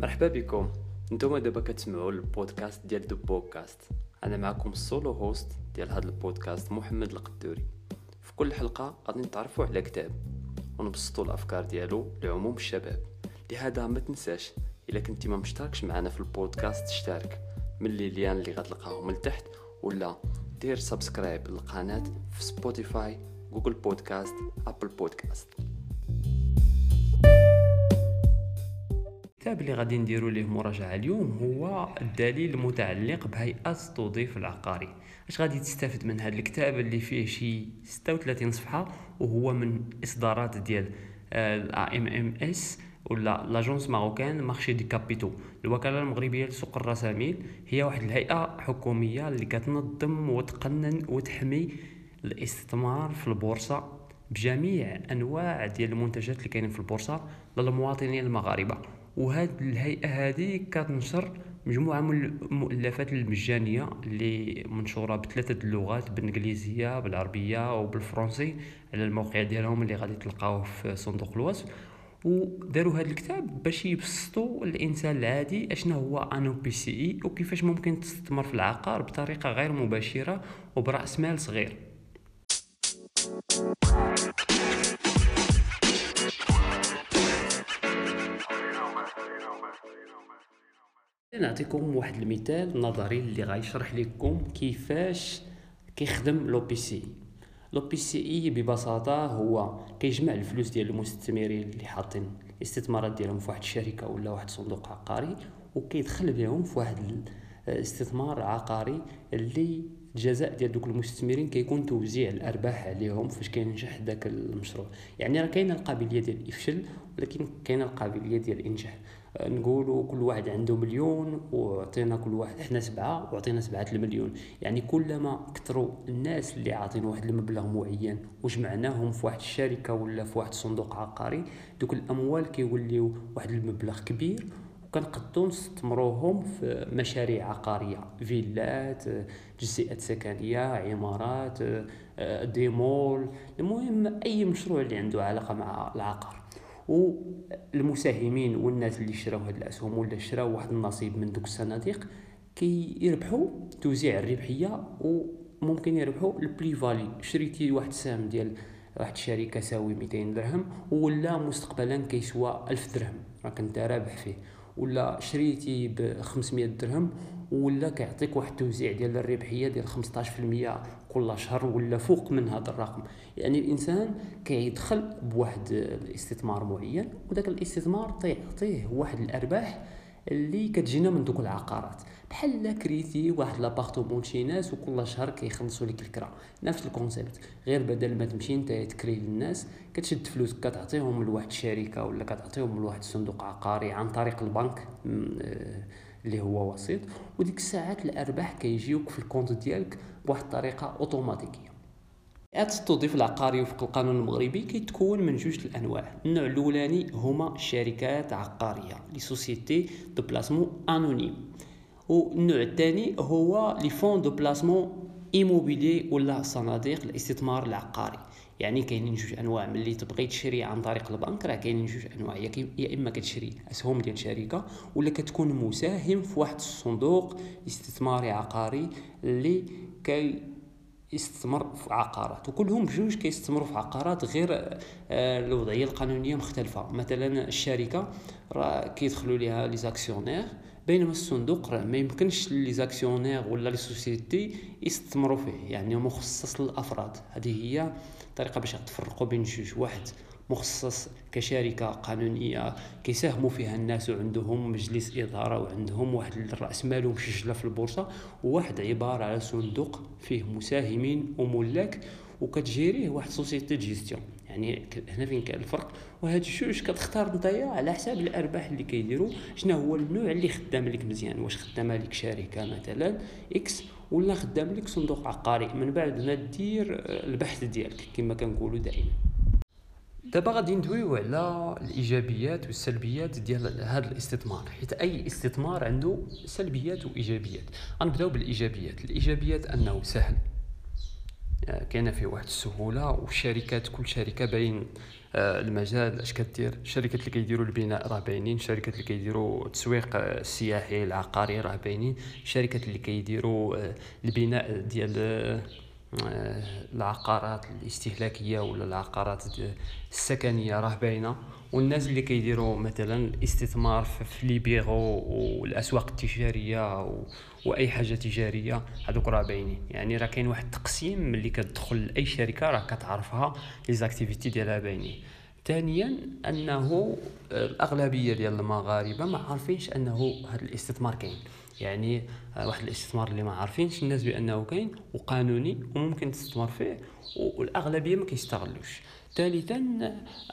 مرحبا بكم. نتوما دابا كتسمعوا البودكاست ديال دو بودكاست أنا معكم ال solo host ديال هذا البودكاست محمد القدوري. في كل حلقة غادي نتعرفوا على كتاب ونبسطوا الأفكار ديالو لعموم الشباب. لهذا ما تنساش إلا كنتي ما مشتركش معنا في البودكاست اشترك من اللي اللي غتلقاهم من تحت ولا دير subscribe للقناة في Spotify Google Podcast Apple Podcast الكتاب اللي غادي نديرو ليه مراجعة اليوم هو الدليل المتعلق بهيئة التوظيف العقاري. اش غادي تستافد من هذا الكتاب اللي فيه شي 36 صفحة وهو من إصدارات ديال ال AMMC ولا l'Agence marocaine marché des capitaux الوكالة المغربية لسوق الرساميل هي واحد الهيئة حكومية اللي كتنظم وتقنن وتحمي الاستثمار في البورصة بجميع أنواع ديال المنتجات اللي كاينين في البورصة للمواطنين المغاربة. وهاد الهيئة هذه كتنشر مجموعة من المؤلفات المجانية اللي منشورة بثلاثة اللغات بالإنجليزية بالعربية وبالفرنسي على الموقع ديالهم اللي غادي تلقاوه في صندوق الوصف. وداروا هذا الكتاب باش يبسطوا الإنسان العادي اشنا هو un OPCI وكيفاش ممكن تستثمر في العقار بطريقة غير مباشرة وبرأس مال صغير. نعطيكم واحد المثال نظري اللي غيشرح لكم كيفاش كيخدم لو بي سي. لو بي سي إي ببساطة هو كيجمع الفلوس ديال المستثمرين اللي حاطين الاستثمارات ديالهم في واحد الشركة ولا واحد الصندوق عقاري وكيدخل بهم في واحد الاستثمار عقاري اللي الجزاء ديال دوك المستثمرين كيكون توزيع الأرباح عليهم فاش كينجح داك المشروع. يعني راه كاينة القابلية ديال الافشال ولكن كاينة القابلية ديال الانجاح نقولوا كل واحد عنده مليون وعطينا كل واحد حنا سبعة وعطينا سبعة المليون. يعني كلما كثروا الناس اللي عاطين واحد المبلغ معين وجمعناهم في واحد الشركة ولا في واحد الصندوق عقاري دوك الأموال كيوليو واحد المبلغ كبير وكنقدو نستثمروهم في مشاريع عقارية فيلات جزيئات سكنية عمارات ديمول. المهم أي مشروع اللي عنده علاقة مع العقار. والمساهمين والناس اللي شراو هاد الأسهم ولا شراو واحد النصيب من دوك الصناديق كيربحوا توزيع الربحية وممكن يربحوا البلي فالي. شريتي واحد السهم ديال واحد الشركة ساوي 200 درهم ولا مستقبلا كيسوى 1000 درهم راك انت رابح فيه. ولا شريتي ب 500 درهم ولا كيعطيك واحد التوزيع ديال الربحية ديال 15% كل شهر ولا فوق من هذا الرقم. يعني الإنسان كيدخل بواحد الاستثمار معين وداك الاستثمار تيعطيه واحد الأرباح اللي كتجينا من دوك العقارات. بحال كريتي واحد l'appartement شي ناس وكل شهر كيخلصوا لك الكرا. نفس ال concept. غير بدل ما تمشي انت تكري للناس كتشد فلوس كتعطيهم لواحد الشركة ولا كتعطيهم لواحد الصندوق عقاري عن طريق البنك. اللي هو وسيط وديك الساعات الأرباح كيجيوك في ال compte ديالك بواحد الطريقة أوتوماتيكية. التوظيف العقاري وفق القانون المغربي كيتكون من جوج الأنواع. النوع الأولاني هما شركات عقارية les sociétés de placement anonymes. والنوع الثاني هو les fonds de placement immobilier ولا صناديق الاستثمار العقاري. يعني كاينين جوج أنواع. ملي تبغي تشري عن طريق البنك راه كاينين جوج أنواع. يا إما كتشري أسهم ديال شركة ولا كتكون مساهم في واحد الصندوق استثماري عقاري اللي كي يستثمر في عقارات. وكلهم بجوج كيستثمروا في عقارات غير آه، الوضعية القانونية مختلفة. مثلا الشركة راه كيدخلوا ليها les actionnaires بينما الصندوق راه ما يمكنش les actionnaires ولا les sociétés يستثمروا فيه. يعني مخصص للأفراد. هذه هي طريقة باش تفرقوا بين جوج. واحد مخصص كشركة قانونية كيساهموا فيها الناس وعندهم مجلس إدارة وعندهم واحد الرأس مال مسجله في البورصة. وواحد عبارة على صندوق فيه مساهمين وملاك وكتجيريه واحد société gestion يعني هنا فين كاين الفرق؟ وهاد الجوج كتختار نتايا على حساب الأرباح اللي كيديروا شنو هو النوع اللي خدام لك مزيان؟ واش خدامه لك شركة مثلا X ولا خدام لك صندوق عقاري؟ من بعد ما دير البحث ديالك كما كنقولوا دائما. دابا غادي ندويو على الإيجابيات والسلبيات ديال هذا الاستثمار. حيت أي استثمار عنده سلبيات وإيجابيات. غنبداو بالإيجابيات. الإيجابيات أنه سهل. كاينة فيه واحد السهولة والشركات كل شركة باين آه، المجال اش كدير الشركات اللي كيديروا البناء راه باينين الشركات اللي كيديروا التسويق السياحي العقاري راه باينين الشركات اللي كيديروا آه، البناء ديال آه، العقارات الاستهلاكية ولا العقارات السكنية راه باينة والناس اللي كيديروا مثلا الاستثمار في les bureaux والأسواق التجارية. وأي حاجة تجارية هذوك راه باينين. يعني راه كاين واحد التقسيم ملي كتدخل لاي شركة راه كتعرفها les activités ديالها باينين. ثانيا أنه الأغلبية ديال المغاربة ما عارفينش أنه هذا الاستثمار كاين. يعني آه، واحد الاستثمار اللي ما عارفينش الناس بأنه كاين وقانوني وممكن تستثمر فيه والأغلبية ما كيستغلوش. ثالثا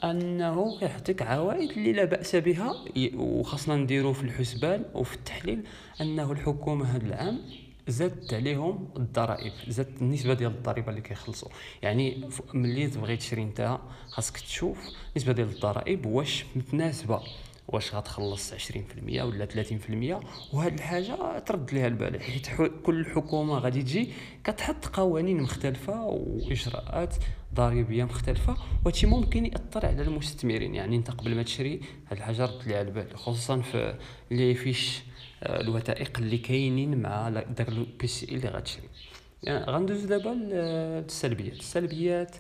أنه كيعطيك عوائد اللي لا بأس بها. وخاصنا نديرو في الحسبان وفي التحليل أنه الحكومة هذا العام زادت عليهم الضرائب زادت النسبة ديال الضريبة اللي كيخلصوا يعني ملي تبغي تشري نتا خاصك تشوف النسبة ديال الضرائب واش متناسبة. واش غتخلص 20% ولا 30% وهاد الحاجة ترد ليها البال حيت كل حكومة غادي تجي كتحط قوانين مختلفة وإجراءات ضريبية مختلفة وهادشي ممكن يأثر على المستثمرين. يعني انت قبل ما تشري هاد الحاجة رد ليها البال خصوصا في les fiches آه، الوثائق اللي كاينين مع داك ال OPCI اللي غتشري. يعني غندوز دابا للسلبيات السلبيات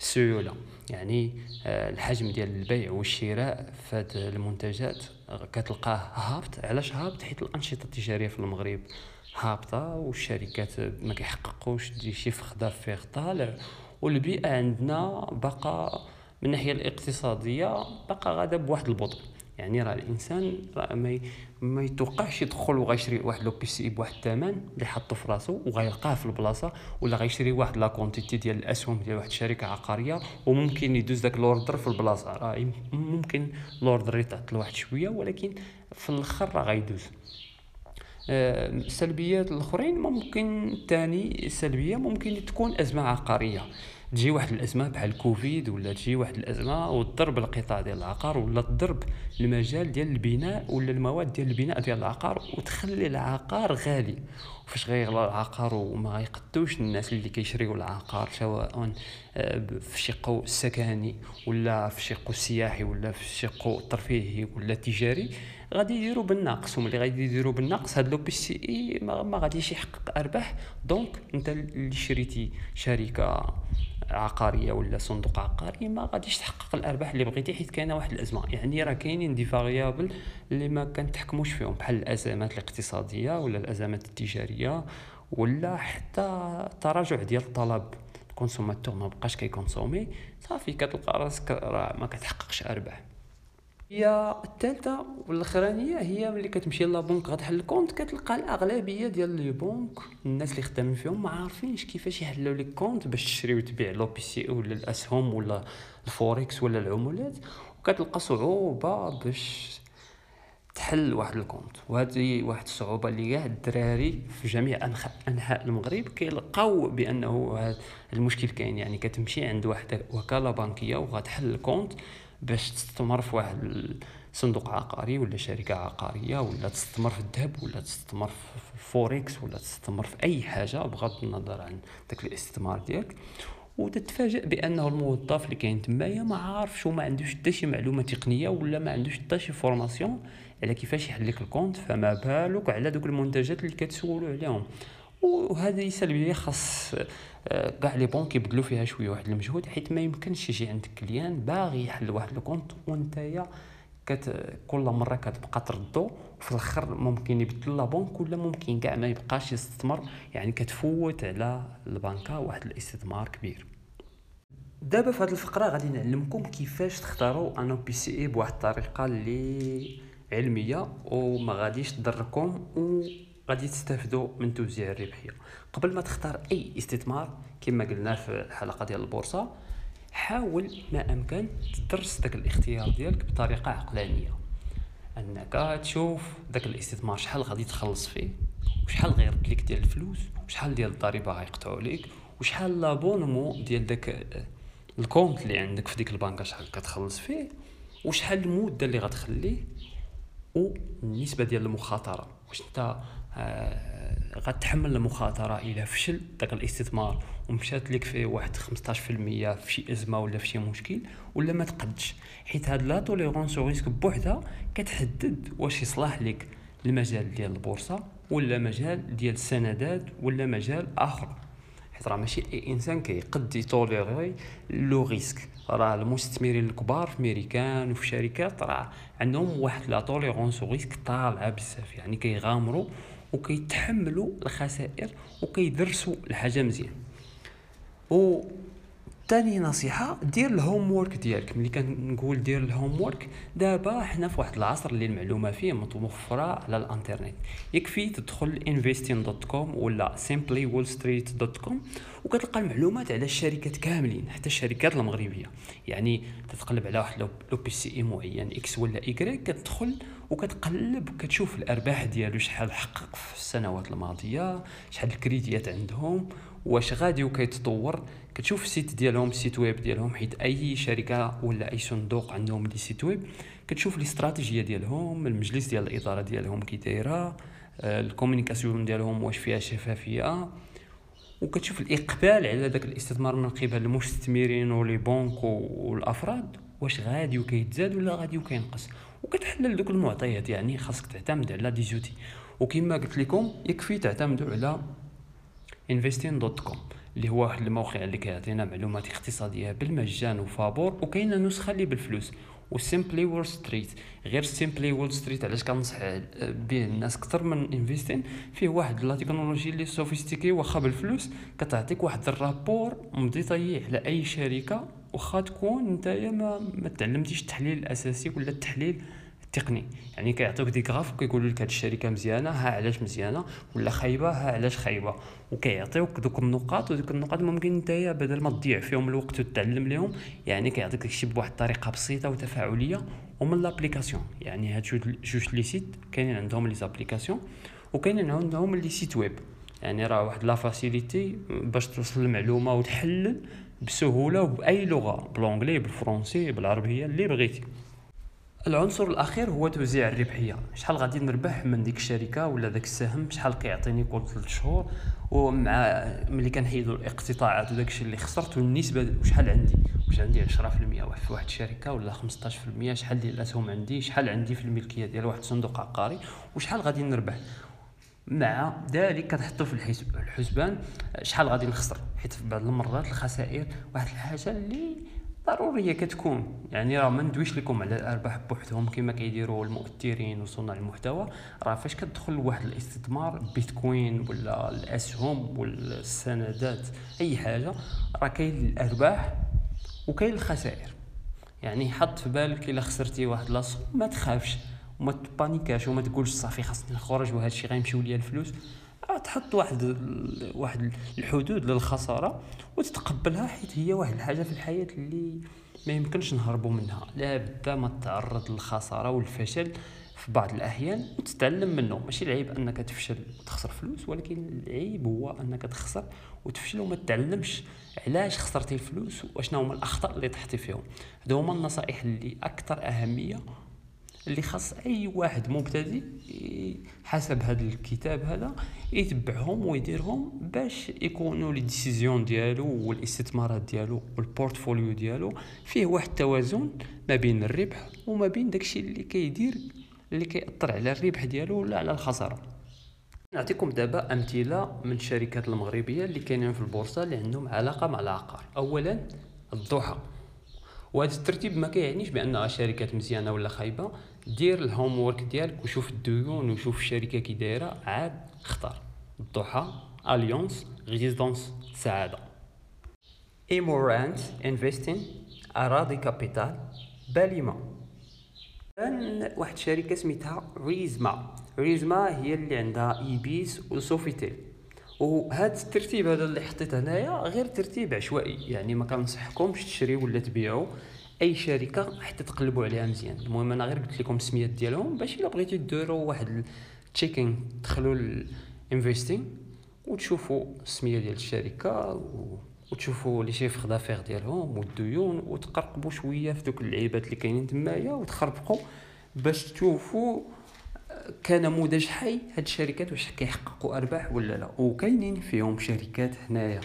السيوله يعني آه، الحجم ديال البيع والشراء في هاد المنتجات كتلقاه هابط. علاش هابط؟ حيت الأنشطة التجارية في المغرب هابطة والشركات ما كيحققوش دي شيفر دافير طالع والبيئة عندنا بقى من الناحية الاقتصادية بقى غادا بواحد البطء. يعني راه الإنسان راه ما ما يتوقعش يدخل وغيشري واحد l'OPCI بواحد الثمن اللي حطو في راسو وغيلقاه في البلاصة ولا غيشري واحد la quantité ديال الأسهم ديال واحد الشركة عقارية وممكن يدوز داك l'ordre في البلاصة. راه ممكن l'ordre يتعطل واحد شوية ولكن في الآخر راه غيدوز. السلبيات آه، الأخرين ممكن ثاني سلبية ممكن تكون أزمة عقارية. تجي واحد الأزمة بحال كوفيد ولا تجي واحد الأزمة وتضرب القطاع ديال العقار ولا تضرب المجال ديال البناء ولا المواد ديال البناء ديال العقار وتخلي العقار غالي. فاش غيغلى العقار وما غيقدوش الناس اللي كيشريو العقار سواء في الشق السكني ولا في الشق السياحي ولا في الشق الترفيهي ولا التجاري غادي يديروا بالناقص وملي غادي يديروا بالناقص هاد l'OPCI ما غاديش يحقق أرباح. donc أنت اللي شريتي شركة عقارية ولا صندوق عقاري ما غاديش تحقق الأرباح اللي بغيتي حيت كاينة واحد الأزمة. يعني راه كاينين des variables اللي ما كنتحكموش فيهم بحال الأزمات الاقتصادية ولا الأزمات التجارية ولا حتى تراجع ديال الطلب. ال consommateur ما بقاش كي consommer صافي كتلقى راسك راه ما كتحققش أرباح. هي الثالثه والأخرانية هي ملي كتمشي la banque غتحل ال compte كتلقى الأغلبية ديال les banques الناس اللي خدامين فيهم ما عارفينش كيفاش يحلوا les comptes باش تشري وتبيع l'OPCI ولا الأسهم ولا الفوركس ولا العملات وكتلقى صعوبة باش تحل واحد ال compte. وهذه واحد الصعوبة اللي كاع الدراري في جميع أنحاء المغرب كيلقاو بأنه هذا المشكل كاين. يعني كتمشي عند واحد وكالة بنكية وغتحل ال compte باش تستثمر في واحد صندوق عقاري ولا شركة عقارية ولا تستثمر في الذهب ولا تستثمر في الفوركس ولا تستثمر في أي حاجة بغض النظر عن داك الاستثمار ديالك. وتتفاجئ بأنه الموظف اللي كاين تمايا ما عارفش وما عندوش حتى شي معلومة تقنية ولا ما عندوش حتى شي formation على كيفاش يحل لك ال compte فما بالك على دوك المنتجات اللي كتسولوا عليهم. وهذه سلبيه خاص آه، كاع les banques يبدلوا فيها شوية واحد المجهود حيت ما يمكنش يجي عندك client باغي يحل واحد ال compte وانتيا كت كل مرة كتبقى تردو وفي الآخر ممكن يبدل la banque ولا ممكن كاع ما يبقاش يستثمر يعني كتفوت على البنكة واحد الاستثمار كبير. دابا في هذه الفقرة غادي نعلمكم كيفاش تختاروا un OPCI بواحد الطريقة اللي علمية وما غاديش تضركم و غادي تستافدوا من توزيع الربحية. قبل ما تختار أي استثمار كما قلنا في الحلقة ديال البورصة حاول ما أمكن تدرس داك الاختيار ديالك بطريقة عقلانية. أنك تشوف داك الاستثمار شحال غادي تخلص فيه وشحال غيرد لك ديال الفلوس وشحال ديال الضريبة غيقطعوا لك وشحال l'abonnement ديال داك ال compte اللي عندك في ديك البنكة شحال كتخلص فيه وشحال المدة اللي غتخليه والنسبة ديال المخاطرة. واش أنت آه غتحمل المخاطرة إلى فشل داك الاستثمار ومشات لك فيه واحد 15% في شي أزمة ولا في شي مشكل ولا ما تقدش. حيت هاد la tolérance risque بوحدها كتحدد واش يصلح لك المجال ديال البورصة ولا مجال ديال السندات ولا مجال آخر. حيت راه ماشي أي إنسان كيقد يتوليري le risque. راه المستثمرين الكبار في ميريكان وفي شركات راه عندهم واحد la tolérance risque طالعة بزاف. يعني كيغامروا وكيتحملوا الخسائر وكيدرسوا الحاجة مزيان. و تاني نصيحة دير ال homework ديالك. ملي كنقول دير ال homework دابا حنا في واحد العصر اللي المعلومة فيه متوفرة على الانترنت. يكفي تدخل investing.com ولا simplywallstreet.com وكتلقى المعلومات على الشركات كاملين حتى الشركات المغربية. يعني تتقلب على واحد لو بي سي اي معين X ولا Y كتدخل وكتقلب كتشوف الأرباح ديالو شحال حقق في السنوات الماضية شحال الكريديات عندهم واش غادي وكيتطور. كتشوف ال site ديالهم ال site web ديالهم حيت أي شركة ولا أي صندوق عندهم les sites web كتشوف الاستراتيجيه ديالهم المجلس ديال الإدارة ديالهم كي دايرة آه، ال communication ديالهم واش فيها شفافيه وكتشوف الإقبال على داك الاستثمار من قبل المستثمرين و les banques والأفراد واش غادي وكيتزاد ولا غادي وكينقص. وكتحلل دوك المعطيات يعني خاصك تعتمد على des outils. وكما قلت لكم يكفي تعتمدوا على investing.com اللي هو واحد الموقع اللي كيعطينا معلومات اقتصادية بالمجان وفابور وكاينة نسخة اللي بالفلوس و Simply Wall Street غير Simply Wall Street علاش كنصح به الناس أكثر من Investing فيه واحد la technologie اللي sophistiquée واخا بالفلوس كتعطيك واحد ال rapport détaillé على اي شركة واخا تكون نتايا ما ما تعلمتيش التحليل الأساسي ولا التحليل التقني. يعني كيعطيوك des graphes وكيقولوا لك هاد الشركة مزيانة ها علاش مزيانة؟ ولا خايبة ها علاش خايبة؟ وكيعطيوك دوك النقاط وديك النقاط ممكن نتايا بدل ما تضيع فيهم الوقت وتتعلم لهم يعني كيعطيك داكشي بواحد الطريقة بسيطة وتفاعلية ومن l'application. يعني هاد جوج les sites كاينين عندهم les applications وكاينين عندهم les sites web. يعني راه واحد la facilité باش توصل المعلومة وتحلل بسهولة وبأي لغة ب l'anglais بالفرنسي بالعربية اللي بغيتي. العنصر الأخير هو توزيع الربحية. شحال غادي نربح من ديك الشركة ولا داك السهم؟ شحال كيعطيني كل 3 شهور؟ ومع ملي كنحيدوا الاقتطاعات وداك الشيء اللي خسرت والنسبة وشحال عندي؟ واش عندي 10% في واحد الشركة ولا 15% شحال ديال الأسهم عندي؟ شحال عندي في الملكية ديال واحد الصندوق عقاري؟ وشحال غادي نربح؟ مع ذلك كتحطوا في الحسبان شحال غادي نخسر؟ حيت في بعض المرات الخسائر واحد الحاجة اللي ضرورية كتكون. يعني راه ما ندويش لكم على الأرباح بوحدهم كما كيديروا المؤثرين وصناع المحتوى. راه فاش كتدخل لواحد الاستثمار بيتكوين ولا الأسهم ولا السندات أي حاجة راه كاين الأرباح وكاين الخسائر. يعني حط في بالك إلا خسرتي واحد لاص ما تخافش. وما تبانيكاش وما تقولش صافي خاصني نخرج وهذا الشيء غيمشيو ليا الفلوس. تحط واحد واحد الحدود للخسارة وتتقبلها حيت هي واحد الحاجة في الحياة اللي ما يمكنش نهربوا منها. لا بد ما تتعرض للخسارة والفشل في بعض الأحيان وتتعلم منه. ماشي العيب أنك تفشل وتخسر فلوس ولكن العيب هو أنك تخسر وتفشل وما تتعلمش علاش خسرتي الفلوس واشنا هما الأخطاء اللي طحتي فيهم. هادو هما النصائح اللي أكثر أهمية اللي خاص أي واحد مبتدئ حسب هذا الكتاب هذا يتبعهم ويديرهم باش يكونوا les décisions ديالو والاستثمارات ديالو وال portfolio ديالو. فيه واحد التوازن ما بين الربح وما بين داكشي اللي كيدير اللي كيأثر على الربح ديالو ولا على الخسارة. نعطيكم دابا أمثلة من الشركات المغربية اللي كاينين في البورصة اللي عندهم علاقة مع العقار. اولا الضحى. وهذا الترتيب ما كيعنيش بأنها شركات مزيانة ولا خايبة. دير ال homework ديالك وشوف الديون وشوف الشركة كي دايرة عاد اختار. الضحى Alliances ريزيدونس دار السعادة. Immorente Invest أراضي كابيتال Balima. واحد الشركة سميتها Risma. Risma هي اللي عندها Ibis و Sofitel. وهذا الترتيب هذا اللي حطيت هنايا غير ترتيب عشوائي. يعني ما كنصحكمش تشريو ولا تبيعوا أي شركة حتى تقلبوا عليها مزيان. المهم أنا غير قلت لكم السميات ديالهم باش إلا بغيتو ديروا واحد checking تدخلوا ال Investing وتشوفوا السمية ديال الشركة و... وتشوفوا les chiffres d'affaires ديالهم والديون وتقرقبوا شوية في دوك اللعيبات اللي كاينين تمايا وتخربقوا باش تشوفوا كنموذج حي هاد الشركات واش كيحققوا أرباح ولا لا. وكاينين فيهم شركات هنايا.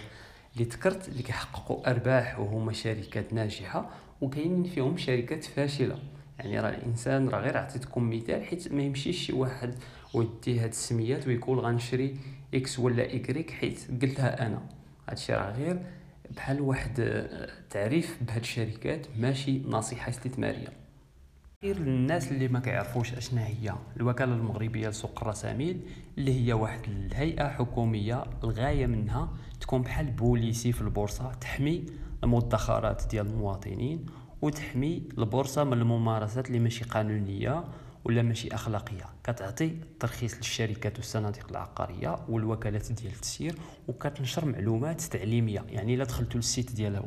اللي ذكرت اللي كيحققوا أرباح وهما شركات ناجحة وكاينين فيهم شركات فاشلة. يعني راه الإنسان راه غير عطيتكم مثال حيت ما يمشيش شي واحد ويدي هاد السميات ويقول غنشري X ولا Y حيت قلتها أنا. هادشي راه غير بحال واحد تعريف بهاد الشركات ماشي نصيحة استثمارية. غير للناس اللي ما كيعرفوش أشنا هي. الوكالة المغربية لسوق الرساميل اللي هي واحد الهيئة حكومية الغاية منها تكون بحال بوليسي في البورصة تحمي المدخرات ديال المواطنين وتحمي البورصة من الممارسات اللي ماشي قانونية ولا ماشي أخلاقية. كتعطي ترخيص للشركات والصناديق العقارية والوكالات ديال التسيير وكتنشر معلومات تعليمية. يعني إلا دخلتوا للسيت ديالها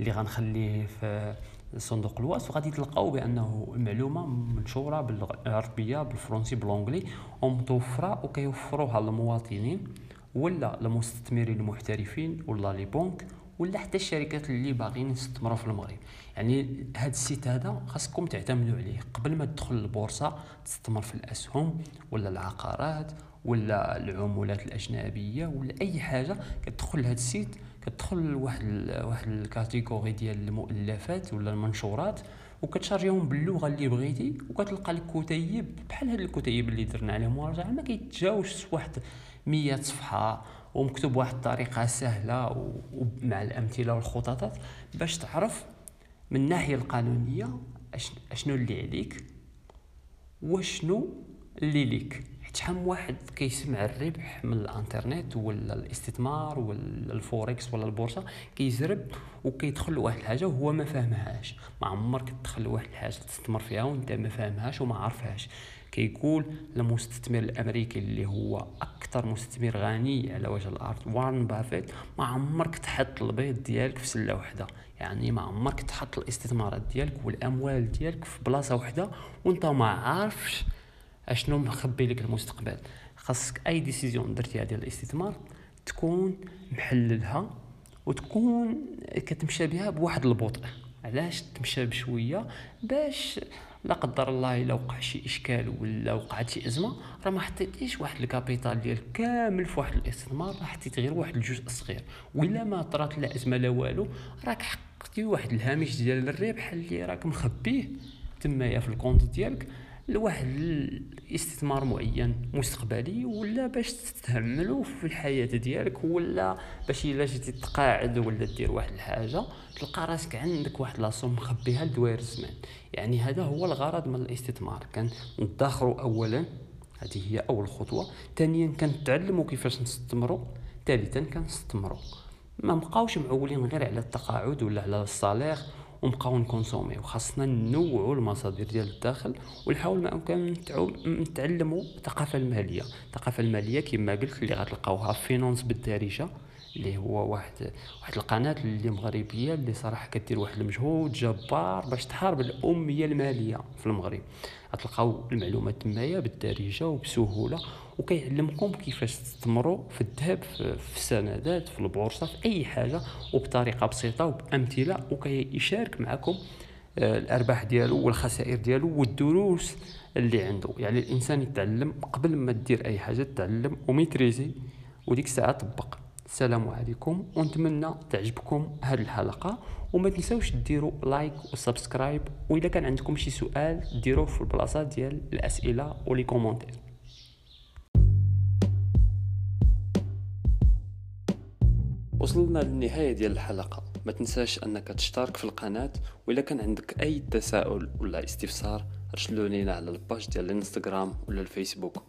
اللي غنخليه في صندوق الوصف غادي تلقاو بأنه المعلومه منشورة بالعربية بالفرنسي بالانجلي ومتوفرة وكيوفروها للمواطنين ولا المستثمرين المحترفين ولا لي بنك ولا حتى الشركات اللي باغيين يستثمروا في المغرب. يعني هذا السيت هذا خاصكم تعتمدوا عليه. قبل ما تدخل البورصه تستثمر في الأسهم ولا العقارات ولا العملات الأجنبية ولا أي حاجة. كتدخل لهذا السيت كتدخل لواحد واحد ال catégorie ديال المؤلفات ولا المنشورات وكتشارجيهم باللغة اللي بغيتي وكتلقى الكتيب بحال هاد الكتيب اللي درنا عليهم مراجعة ما كيتجاوزش واحد 100 صفحة ومكتوب بواحد الطريقة سهلة ومع الأمثلة والمخططات باش تعرف من الناحية القانونية أشنو اللي عليك وشنو اللي ليك. شحال واحد كيسمع الربح من الانترنت ولا الاستثمار ولا الفوركس ولا البورصة كيزرب وكيدخل لواحد الحاجة وهو ما فاهمهاش ما عمرك تدخل لواحد الحاجة تستثمر فيها وانت ما فاهمهاش وما عارفهاش. كيقول المستثمر الأمريكي اللي هو أكثر مستثمر غني على وجه الأرض وارن بافيت ما عمرك تحط البيض ديالك في سلة واحدة يعني ما عمرك تحط الاستثمارات ديالك والأموال ديالك في بلاصة واحدة وانت ما عارفش أشنو مخبي لك المستقبل؟ خاصك أي décision درتيها ديال الاستثمار تكون محللها وتكون كتمشى بها بواحد البطء. علاش تمشى بشوية؟ باش لا قدر الله إلا وقع شي إشكال ولا وقعت شي أزمة راه ما حطيتيش واحد ال capital ديال كامل في واحد الاستثمار راه حطيت غير واحد الجزء صغير. ولا ما طرات لا أزمة لا والو راك حققتي واحد الهامش ديال الربح اللي راك مخبيه تمايا في الكونت ديالك. لواحد الاستثمار معين مستقبلي ولا باش تستعملو في الحياة ديالك ولا باش إلا جيتي تقاعد ولا دير واحد الحاجة تلقى راسك عندك واحد لاصوم مخبيها لدوائر الزمان. يعني هذا هو الغرض من الاستثمار. كان ندخروا اولا هذه هي أول خطوة. ثانيا كنتعلموا كيفاش نستثمروا ثالثا كنستثمروا ما نبقاوش معولين غير على التقاعد ولا على ال salaire ونبقاو ن consommer وخاصنا ننوعوا المصادر ديال الدخل ونحاول ما أمكن نتعلموا الثقافة المالية. الثقافة المالية كما قلت اللي غتلقاوها في Finance بالدارجة. اللي هو واحد واحد القناة اللي مغربية اللي صراحة كدير واحد المجهود جبار باش تحارب الأمية المالية في المغرب. غتلقاو المعلومات تمايا بالدارجة وبسهولة وكيعلمكم كيفاش تستثمروا في الذهب في السندات في البورصة في أي حاجة وبطريقة بسيطة وبأمثلة وكيشارك معكم آه، الأرباح ديالو والخسائر ديالو والدروس اللي عنده. يعني الإنسان يتعلم قبل ما دير أي حاجة تعلم و maîtriser وديك الساعة طبق السلام عليكم ونتمنى تعجبكم هذه الحلقة. وما تنساوش ديروا like و subscribe واذا كان عندكم شي سؤال ديروه في البلاصة ديال الأسئلة و les commentaires وصلنا للنهاية ديال الحلقة. ما تنساش أنك تشترك في القناة وإلا كان عندك أي تساؤل ولا استفسار ارسلوا لينا على الباج ديال الإنستغرام ولا الفيسبوك.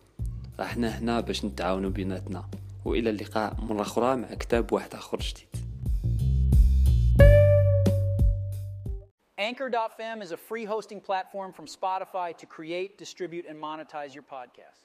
إحنا هنا باش نتعاونوا بيناتنا. والى اللقاء مرة أخرى مع كتاب واحد اخر جديد Anchor.fm is a free hosting platform from Spotify to create, distribute, and monetize your podcast.